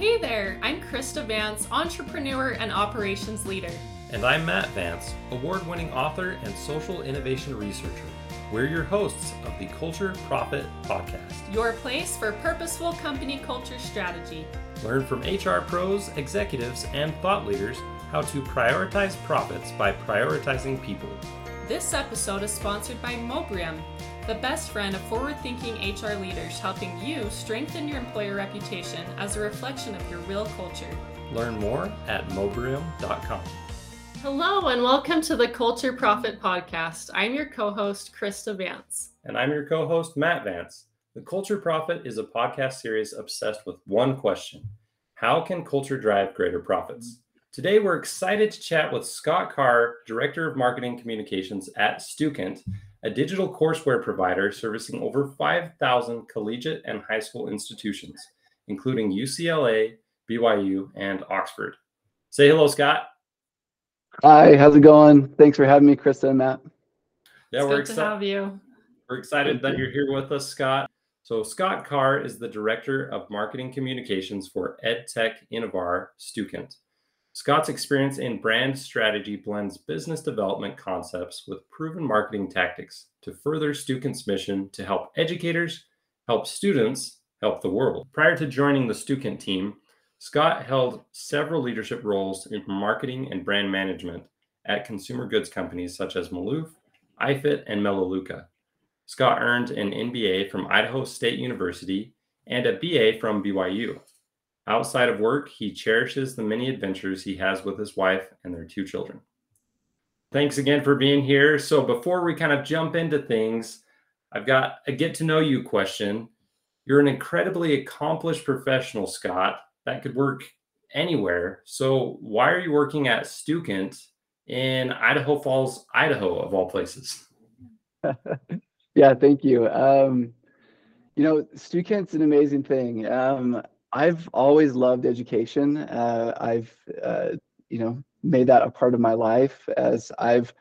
Hey there, I'm Crista Vance, entrepreneur and operations leader. And I'm Matt Vance, award winning author and social innovation researcher. We're your hosts of the Culture Profit Podcast, your place for purposeful company culture strategy. Learn from HR pros, executives, and thought leaders how to prioritize profits by prioritizing people. This episode is sponsored by Mobrium, the best friend of forward thinking HR leaders, helping you strengthen your employer reputation as a reflection of your real culture. Learn more at mobrium.com. Hello, and welcome to the Culture Profit Podcast. I'm your co host, Crista Vance. And I'm your co host, Matt Vance. The Culture Profit is a podcast series obsessed with one question How can culture drive greater profits? Today, we're excited to chat with Scott Carr, Director of Marketing Communications at Stukent, a digital courseware provider servicing over 5,000 collegiate and high school institutions, including UCLA, BYU, and Oxford. Say hello, Scott. Hi, how's it going? Thanks for having me, Crista and Matt. Yeah, it's we're excited to have you. We're excited that you're here with us, Scott. So, Scott Carr is the Director of Marketing Communications for EdTech Innovar Stukent. Scott's experience in brand strategy blends business development concepts with proven marketing tactics to further Stukent's mission to help educators, help students, help the world. Prior to joining the Stukent team, Scott held several leadership roles in marketing and brand management at consumer goods companies such as Malouf, iFIT, and Melaleuca. Scott earned an MBA from Idaho State University and a BA from BYU. Outside of work, he cherishes the many adventures he has with his wife and their two children. Thanks again for being here. So, before we kind of jump into things, I've got a get to know you question. You're an incredibly accomplished professional, Scott, that could work anywhere. So why are you working at Stukent in Idaho Falls, Idaho, of all places? yeah, thank you. Um, you know, Stukent's an amazing thing. Um, I've always loved education. Uh, I've, uh, you know, made that a part of my life as I've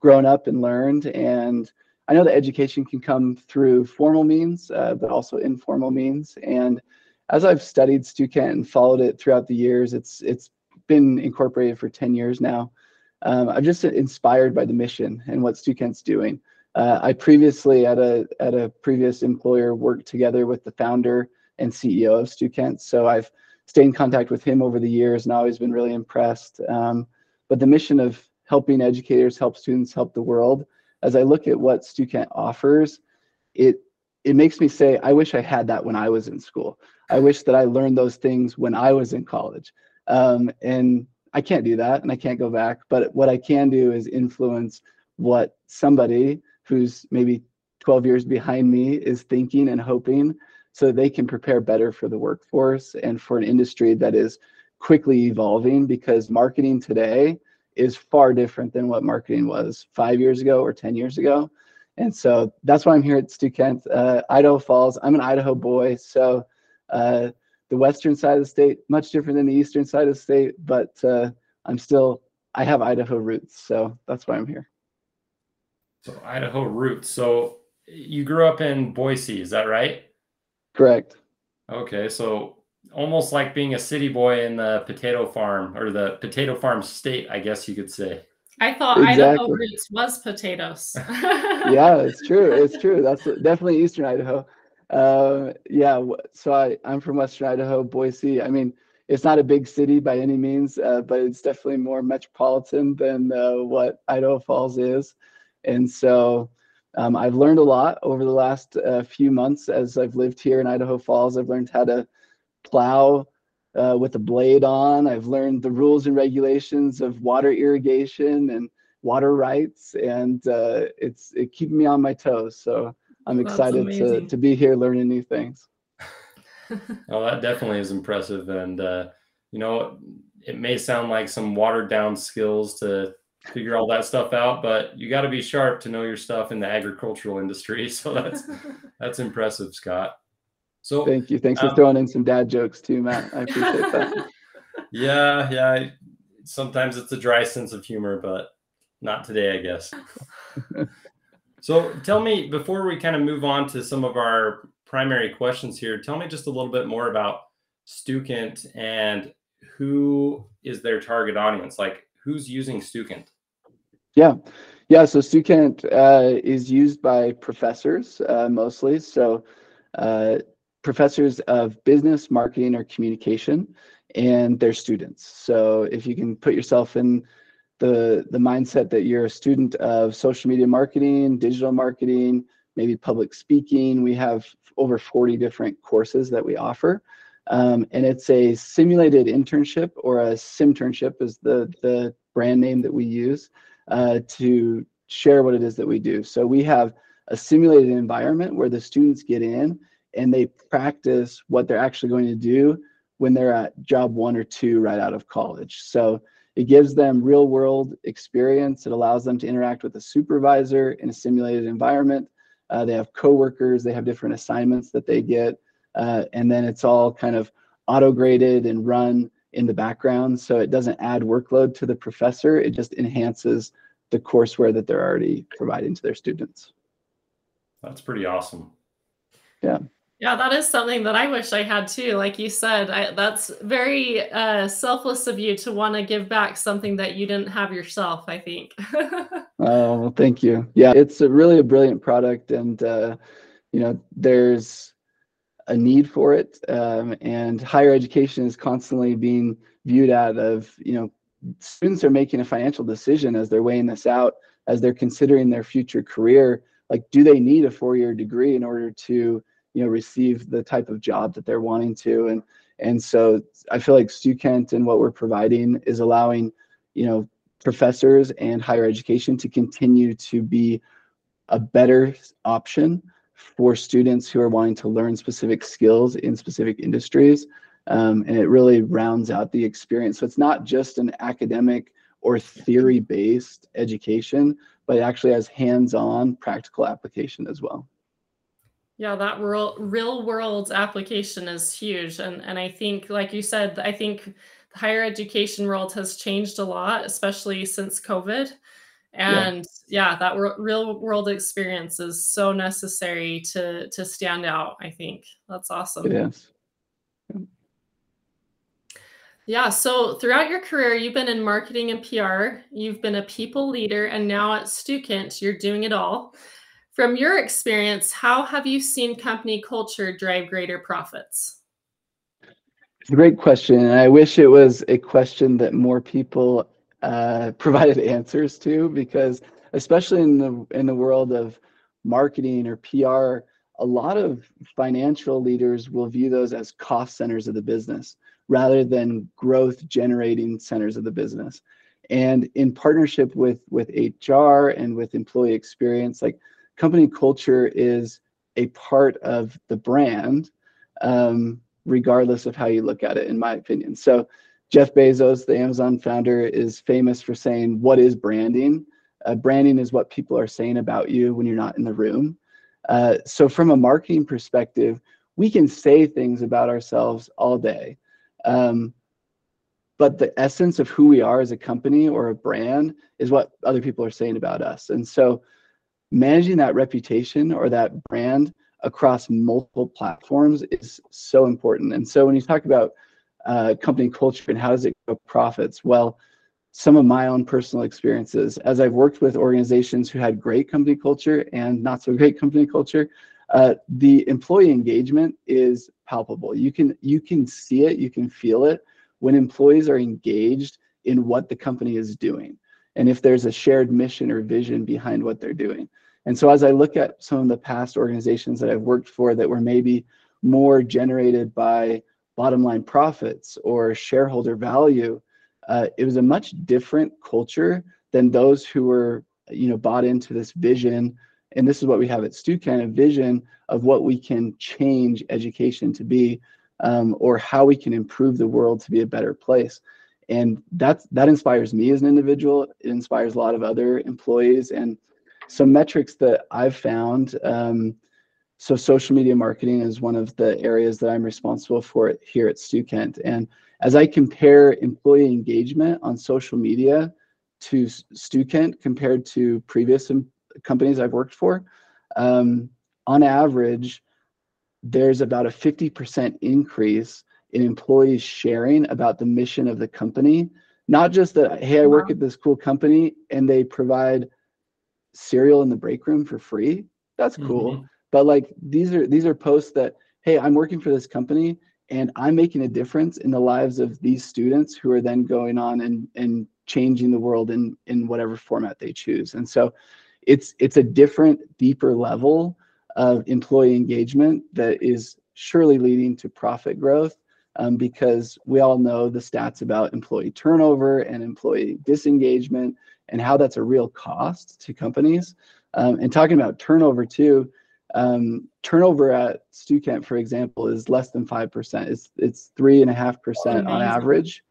grown up and learned. And I know that education can come through formal means, uh, but also informal means. And as I've studied Stukent and followed it throughout the years, it's it's been incorporated for 10 years now. Um, I'm just inspired by the mission and what Stukent's doing. Uh, I previously at a at a previous employer worked together with the founder and CEO of Stukent, so I've stayed in contact with him over the years and always been really impressed. Um, but the mission of helping educators help students help the world, as I look at what Stukent offers, it it makes me say, I wish I had that when I was in school. I wish that I learned those things when I was in college. Um, and I can't do that and I can't go back. But what I can do is influence what somebody who's maybe 12 years behind me is thinking and hoping so they can prepare better for the workforce and for an industry that is quickly evolving because marketing today is far different than what marketing was five years ago or 10 years ago. And so that's why I'm here at Stukent, uh, Idaho Falls. I'm an Idaho boy, so uh, the western side of the state much different than the eastern side of the state, but uh, I'm still I have Idaho roots, so that's why I'm here. So Idaho roots. So you grew up in Boise, is that right? Correct. Okay, so almost like being a city boy in the potato farm or the potato farm state, I guess you could say. I thought exactly. Idaho roots was potatoes. yeah, it's true. It's true. That's definitely Eastern Idaho. Uh, yeah. So I, I'm from Western Idaho, Boise. I mean, it's not a big city by any means, uh, but it's definitely more metropolitan than uh, what Idaho Falls is. And so um, I've learned a lot over the last uh, few months as I've lived here in Idaho Falls. I've learned how to plow uh, with a blade on. I've learned the rules and regulations of water irrigation and water rights, and uh, it's it keeping me on my toes. So I'm excited to to be here learning new things. oh, that definitely is impressive, and uh, you know, it may sound like some watered down skills to figure all that stuff out, but you got to be sharp to know your stuff in the agricultural industry. So that's that's impressive, Scott. So thank you. Thanks um, for throwing in some dad jokes too, Matt. I appreciate that. yeah, yeah. Sometimes it's a dry sense of humor, but not today, I guess. so tell me before we kind of move on to some of our primary questions here, tell me just a little bit more about Stukent and who is their target audience? Like who's using Stukent? Yeah, yeah. So Stukent uh, is used by professors uh, mostly. So uh, professors of business, marketing, or communication, and their students. So if you can put yourself in the the mindset that you're a student of social media marketing, digital marketing, maybe public speaking, we have over 40 different courses that we offer. Um, and it's a simulated internship or a simternship is the, the brand name that we use uh, to share what it is that we do. So we have a simulated environment where the students get in and they practice what they're actually going to do when they're at job one or two right out of college. So it gives them real world experience. It allows them to interact with a supervisor in a simulated environment. Uh, they have coworkers, they have different assignments that they get. Uh, and then it's all kind of auto graded and run in the background. So it doesn't add workload to the professor. It just enhances the courseware that they're already providing to their students. That's pretty awesome. Yeah. Yeah, that is something that I wish I had too. Like you said, I, that's very uh, selfless of you to want to give back something that you didn't have yourself. I think. oh, well, thank you. Yeah, it's a really a brilliant product, and uh, you know, there's a need for it, um, and higher education is constantly being viewed at of you know, students are making a financial decision as they're weighing this out, as they're considering their future career. Like, do they need a four-year degree in order to you know receive the type of job that they're wanting to and and so i feel like Stukent and what we're providing is allowing you know professors and higher education to continue to be a better option for students who are wanting to learn specific skills in specific industries um, and it really rounds out the experience so it's not just an academic or theory based education but it actually has hands-on practical application as well yeah, that real real world application is huge. And and I think, like you said, I think the higher education world has changed a lot, especially since COVID. And yeah, yeah that real world experience is so necessary to to stand out. I think that's awesome. Yes. Yeah. So throughout your career, you've been in marketing and PR. You've been a people leader, and now at Stukent, you're doing it all. From your experience, how have you seen company culture drive greater profits? It's a great question. And I wish it was a question that more people uh, provided answers to because especially in the in the world of marketing or PR, a lot of financial leaders will view those as cost centers of the business rather than growth generating centers of the business. And in partnership with with HR and with employee experience, like company culture is a part of the brand, um, regardless of how you look at it, in my opinion. So, Jeff Bezos, the Amazon founder, is famous for saying, What is branding? Uh, branding is what people are saying about you when you're not in the room. Uh, so, from a marketing perspective, we can say things about ourselves all day. Um, but the essence of who we are as a company or a brand is what other people are saying about us. And so, managing that reputation or that brand across multiple platforms is so important. And so when you talk about uh, company culture and how does it grow profits, well, some of my own personal experiences as I've worked with organizations who had great company culture and not so great company culture, uh, the employee engagement is palpable. You can you can see it, you can feel it when employees are engaged in what the company is doing, and if there's a shared mission or vision behind what they're doing. And so as I look at some of the past organizations that I've worked for that were maybe more generated by bottom line profits or shareholder value, uh, it was a much different culture than those who were, you know, bought into this vision. And this is what we have at Stukent, a vision of what we can change education to be, um, or how we can improve the world to be a better place. And that's that inspires me as an individual. It inspires a lot of other employees and some metrics that I've found. Um, so social media marketing is one of the areas that I'm responsible for here at Stukent. And as I compare employee engagement on social media to Stukent compared to previous companies I've worked for, um, on average, there's about a 50% increase in employees sharing about the mission of the company. Not just that, hey, I work at this cool company and they provide cereal in the break room for free. That's cool. Mm-hmm. But like these are these are posts that, hey, I'm working for this company and I'm making a difference in the lives of these students who are then going on and and changing the world in in whatever format they choose. And so it's it's a different, deeper level of employee engagement that is surely leading to profit growth um, because we all know the stats about employee turnover and employee disengagement and how that's a real cost to companies. Um, and talking about turnover too, um, turnover at Stukent, for example, is less than five percent. It's it's three and a half percent on average,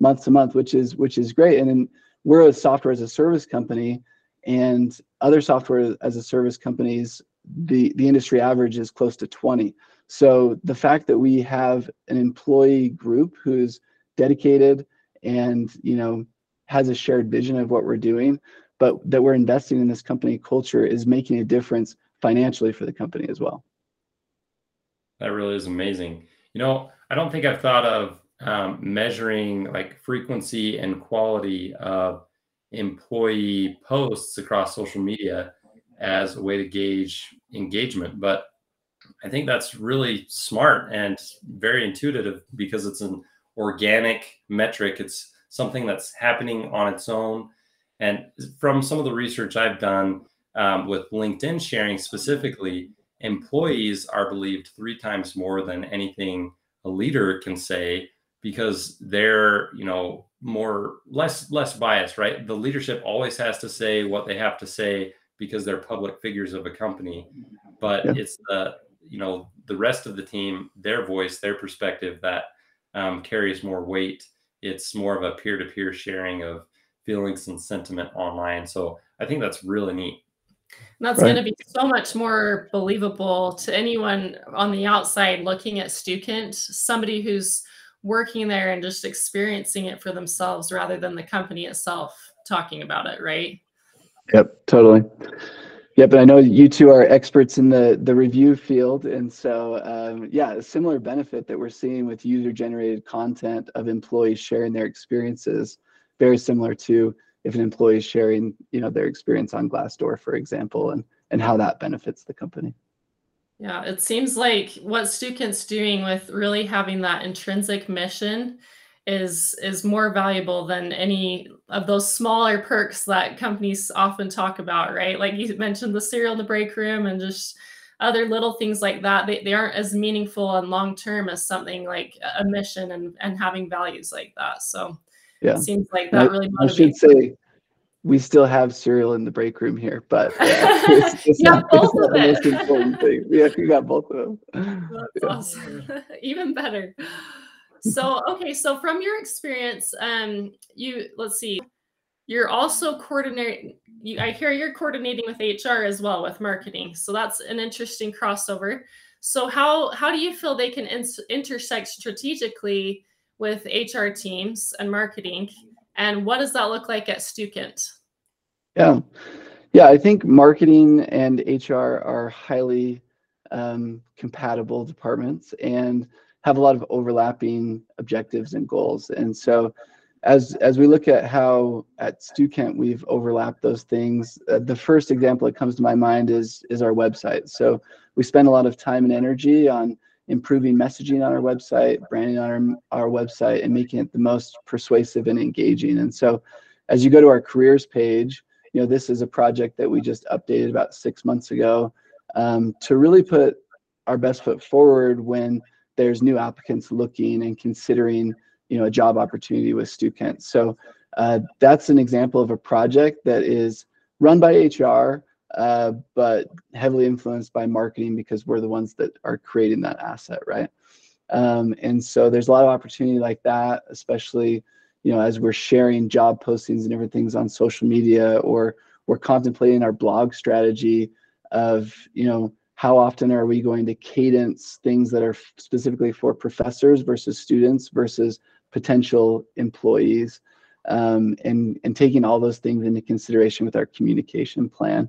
month to month, which is which is great. And then we're a software as a service company, and other software as a service companies, the the industry average is close to 20. So the fact that we have an employee group who's dedicated and you know has a shared vision of what we're doing, but that we're investing in this company culture is making a difference financially for the company as well. That really is amazing. You know, I don't think I've thought of um, measuring like frequency and quality of employee posts across social media as a way to gauge engagement. But I think that's really smart and very intuitive because it's an organic metric. It's something that's happening on its own. And from some of the research I've done um, with LinkedIn sharing specifically, employees are believed three times more than anything a leader can say because they're you know more less less biased right? The leadership always has to say what they have to say because they're public figures of a company. But yeah. it's the you know the rest of the team their voice their perspective that um, carries more weight. It's more of a peer-to-peer sharing of feelings and sentiment online. So i think that's really neat that's right. going to be so much more believable to anyone on the outside looking at Stukent, somebody who's working there and just experiencing it for themselves rather than the company itself talking about it, right? Yep, totally. Yep, and I know you two are experts in the the review field, and so um, yeah, a similar benefit that we're seeing with user generated content of employees sharing their experiences, very similar to if an employee is sharing, you know, their experience on Glassdoor, for example, and and how that benefits the company. Yeah, it seems like what Stukent's doing with really having that intrinsic mission is is more valuable than any of those smaller perks that companies often talk about, right? Like you mentioned the cereal in the break room and just other little things like that. They, they aren't as meaningful and long term as something like a mission and, and having values like that. So yeah. it seems like that I, really motivates. I should say we still have cereal in the break room here, but uh, it's, it's yeah, not, both of it. the most important thing. Yeah, we got both of them. That's yeah. awesome. Even better. So, okay, so from your experience, um, you let's see, you're also coordinating. You, I hear you're coordinating with HR as well with marketing. So that's an interesting crossover. So how how do you feel they can in- intersect strategically with HR teams and marketing? And what does that look like at Stukent? Yeah. Yeah, I think marketing and HR are highly um, compatible departments and have a lot of overlapping objectives and goals. And so as as we look at how at Stukent we've overlapped those things, uh, the first example that comes to my mind is is our website. So we spend a lot of time and energy on improving messaging on our website, branding on our, our website, and making it the most persuasive and engaging. And so as you go to our careers page, you know, this is a project that we just updated about six months ago um, to really put our best foot forward when there's new applicants looking and considering, you know, a job opportunity with Stukent. So uh, that's an example of a project that is run by HR, uh, but heavily influenced by marketing because we're the ones that are creating that asset, right? Um, and so there's a lot of opportunity like that, especially you know as we're sharing job postings and everything's on social media, or we're contemplating our blog strategy of you know how often are we going to cadence things that are specifically for professors versus students versus potential employees um, and and taking all those things into consideration with our communication plan.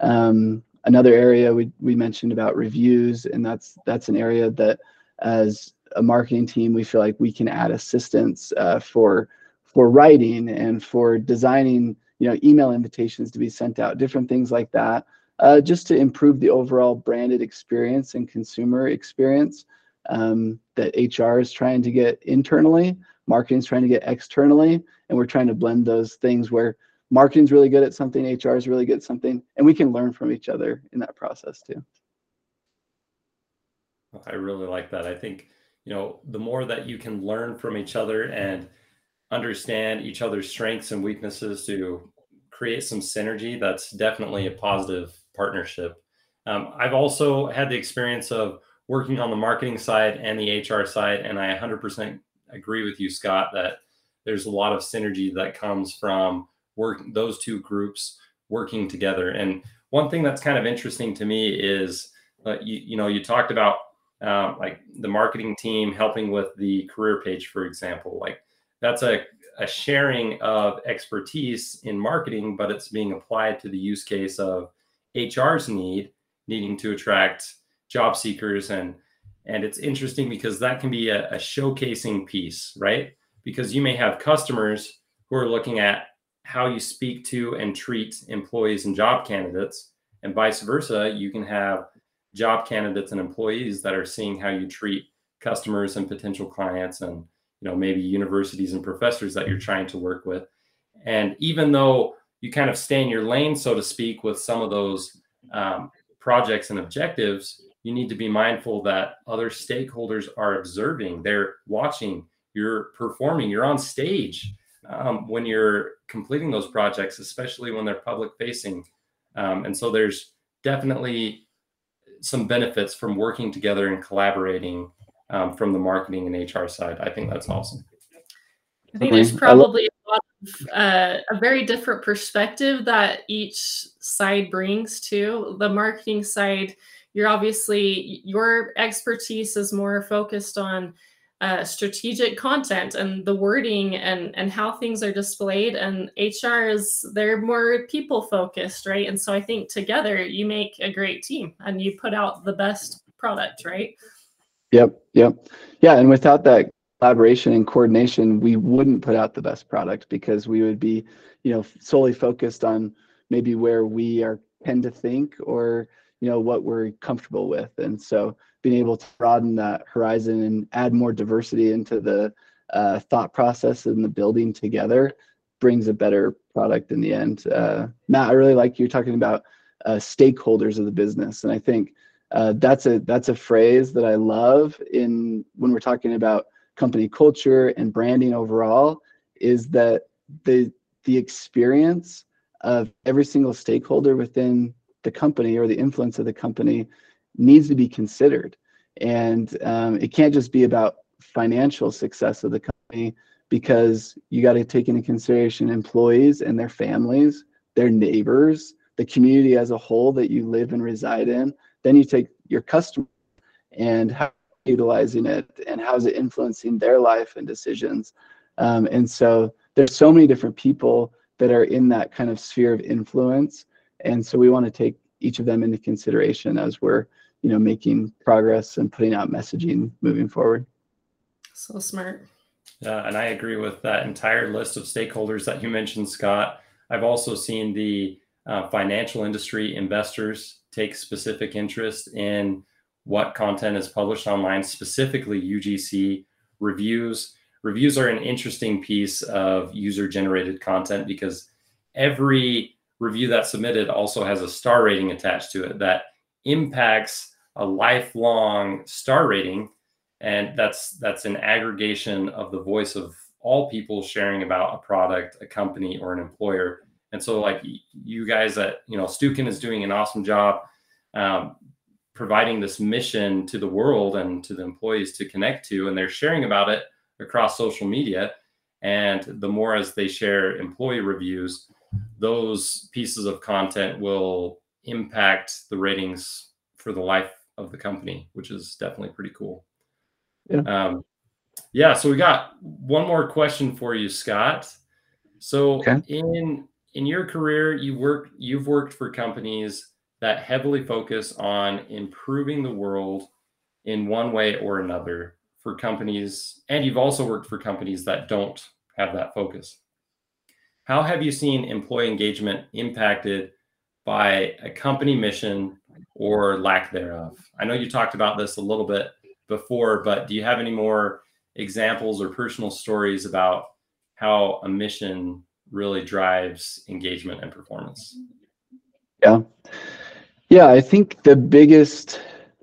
Um, another area we, we mentioned about reviews, and that's that's an area that as a marketing team, we feel like we can add assistance uh, for for writing and for designing, you know, email invitations to be sent out, different things like that, uh, just to improve the overall branded experience and consumer experience um, that HR is trying to get internally, marketing is trying to get externally, and we're trying to blend those things where marketing's really good at something, HR is really good at something, and we can learn from each other in that process too. I really like that. I think, you know, the more that you can learn from each other and understand each other's strengths and weaknesses to create some synergy, that's definitely a positive partnership. Um, I've also had the experience of working on the marketing side and the HR side, and I 100% agree with you, Scott, that there's a lot of synergy that comes from work those two groups working together. And one thing that's kind of interesting to me is, uh, you, you know, you talked about uh, like the marketing team helping with the career page, for example. Like that's a, a sharing of expertise in marketing, but it's being applied to the use case of HR's need, needing to attract job seekers and and it's interesting because that can be a, a showcasing piece, right? Because you may have customers who are looking at how you speak to and treat employees and job candidates, and vice versa. You can have job candidates and employees that are seeing how you treat customers and potential clients and you know maybe universities and professors that you're trying to work with and even though you kind of stay in your lane so to speak with some of those um, projects and objectives you need to be mindful that other stakeholders are observing they're watching you're performing you're on stage um, when you're completing those projects especially when they're public facing um, and so there's definitely some benefits from working together and collaborating um, from the marketing and HR side. I think that's awesome. I think there's probably a, lot of, uh, a very different perspective that each side brings to the marketing side. You're obviously your expertise is more focused on uh, strategic content and the wording and and how things are displayed and hr is they're more people focused right? And so i think together you make a great team and you put out the best product right? Yep yep. Yeah and without that collaboration and coordination we wouldn't put out the best product because we would be you know solely focused on maybe where we are tend to think or you know what we're comfortable with and so being able to broaden that horizon and add more diversity into the uh, thought process and the building together brings a better product in the end. Uh, Matt, I really like you talking about uh, stakeholders of the business, and I think uh, that's a that's a phrase that I love in when we're talking about company culture and branding overall. Is that the the experience of every single stakeholder within the company or the influence of the company needs to be considered. And um, it can't just be about financial success of the company because you got to take into consideration employees and their families, their neighbors, the community as a whole that you live and reside in. Then you take your customer and how utilizing it and how is it influencing their life and decisions. Um, and so there's so many different people that are in that kind of sphere of influence. And so we want to take each of them into consideration as we're you know making progress and putting out messaging moving forward. So smart. Yeah and i agree with that entire list of stakeholders that you mentioned scott. I've also seen the uh, financial industry investors take specific interest in what content is published online specifically ugc reviews. Reviews are an interesting piece of user generated content because every review that's submitted also has a star rating attached to it that impacts a lifelong star rating. And that's that's an aggregation of the voice of all people sharing about a product a company or an employer. And so like you guys at you know Stukent is doing an awesome job um, providing this mission to the world and to the employees to connect to and they're sharing about it across social media. And the more as they share employee reviews those pieces of content will impact the ratings for the life of the company, which is definitely pretty cool. Yeah. Um, yeah. So we got one more question for you, Scott. So okay. in in your career, you work you've worked for companies that heavily focus on improving the world in one way or another for companies, and you've also worked for companies that don't have that focus. How have you seen employee engagement impacted by a company mission or lack thereof? I know you talked about this a little bit before, but do you have any more examples or personal stories about how a mission really drives engagement and performance? Yeah. Yeah, I think the biggest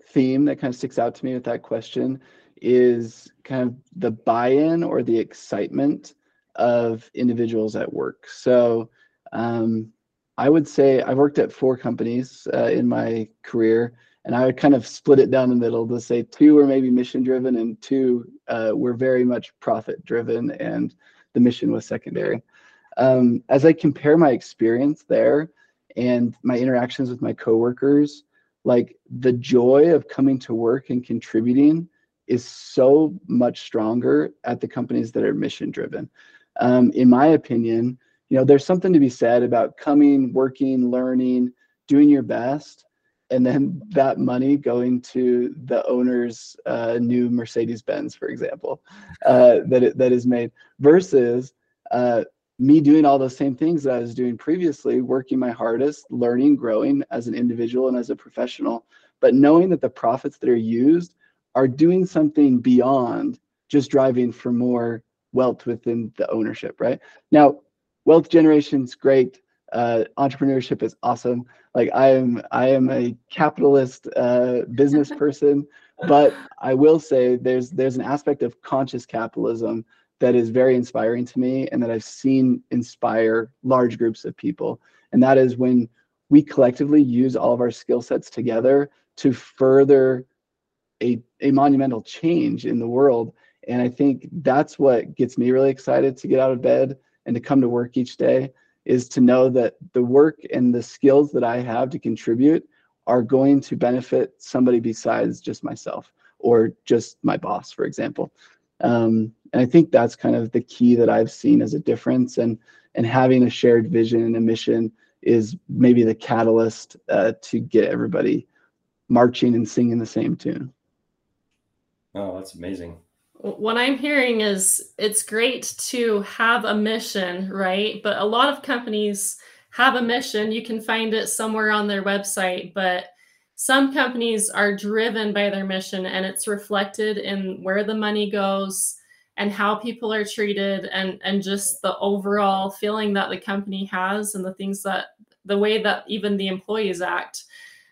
theme that kind of sticks out to me with that question is kind of the buy-in or the excitement of individuals at work. So um, I would say I've worked at four companies uh, in my career, and I would kind of split it down the middle to say two were maybe mission driven and two uh, were very much profit driven, and the mission was secondary. Um, as I compare my experience there and my interactions with my coworkers, like the joy of coming to work and contributing is so much stronger at the companies that are mission driven. Um, in my opinion, you know, there's something to be said about coming, working, learning, doing your best, and then that money going to the owner's uh, new Mercedes Benz, for example, uh, that it, that is made versus uh, me doing all those same things that I was doing previously, working my hardest, learning, growing as an individual and as a professional, but knowing that the profits that are used are doing something beyond just driving for more wealth within the ownership, right? Now, wealth generation is great. Uh, entrepreneurship is awesome. Like I am, I am a capitalist uh, business person, but I will say there's there's an aspect of conscious capitalism that is very inspiring to me and that I've seen inspire large groups of people. And that is when we collectively use all of our skill sets together to further a, a monumental change in the world. And I think that's what gets me really excited to get out of bed and to come to work each day is to know that the work and the skills that I have to contribute are going to benefit somebody besides just myself or just my boss, for example. Um, and I think that's kind of the key that I've seen as a difference. And and having a shared vision and a mission is maybe the catalyst uh, to get everybody marching and singing the same tune. Oh, that's amazing. What I'm hearing is it's great to have a mission, right? But a lot of companies have a mission. You can find it somewhere on their website, but some companies are driven by their mission and it's reflected in where the money goes and how people are treated and and just the overall feeling that the company has and the things that the way that even the employees act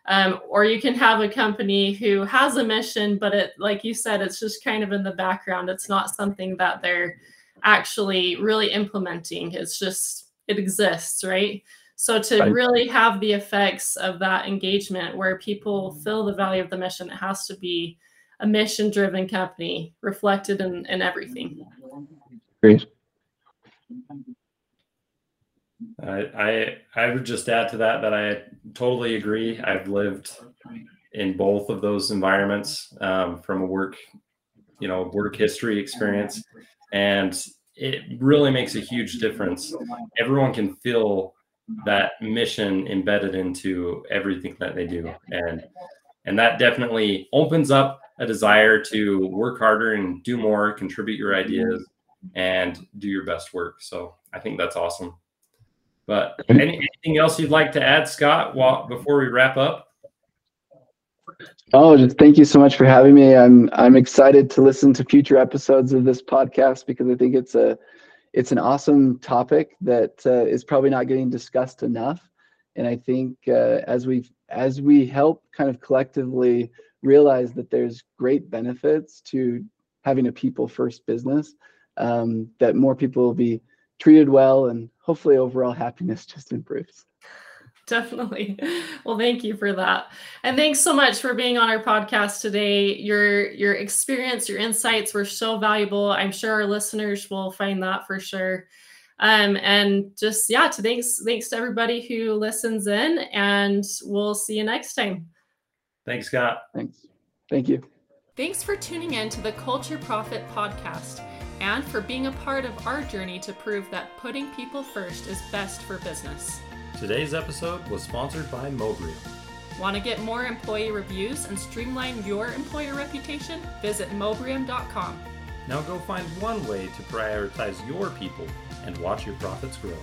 um, or you can have a company who has a mission but it like you said it's just kind of in the background it's not something that they're actually really implementing it's just it exists right so to right. really have the effects of that engagement where people feel the value of the mission, it has to be a mission driven company reflected in, in everything. Great. I, I would just add to that that I totally agree. I've lived in both of those environments um, from a work, you know, work history experience, and it really makes a huge difference. Everyone can feel that mission embedded into everything that they do and and that definitely opens up a desire to work harder and do more contribute your ideas and do your best work so i think that's awesome but any, anything else you'd like to add scott while, before we wrap up oh just thank you so much for having me i'm i'm excited to listen to future episodes of this podcast because i think it's a it's an awesome topic that uh, is probably not getting discussed enough. And I think uh, as we as we help kind of collectively realize that there's great benefits to having a people first business, um, that more people will be treated well, and hopefully overall happiness just improves. Definitely. Well, thank you for that. And thanks so much for being on our podcast today. Your your experience, your insights were so valuable. I'm sure our listeners will find that for sure. Um, and just yeah, to thanks thanks to everybody who listens in and we'll see you next time. Thanks, Scott. Thanks. Thank you. Thanks for tuning in to the Culture Profit podcast and for being a part of our journey to prove that putting people first is best for business. Today's episode was sponsored by Mobrium. Want to get more employee reviews and streamline your employer reputation? Visit Mobrium.com. Now go find one way to prioritize your people and watch your profits grow.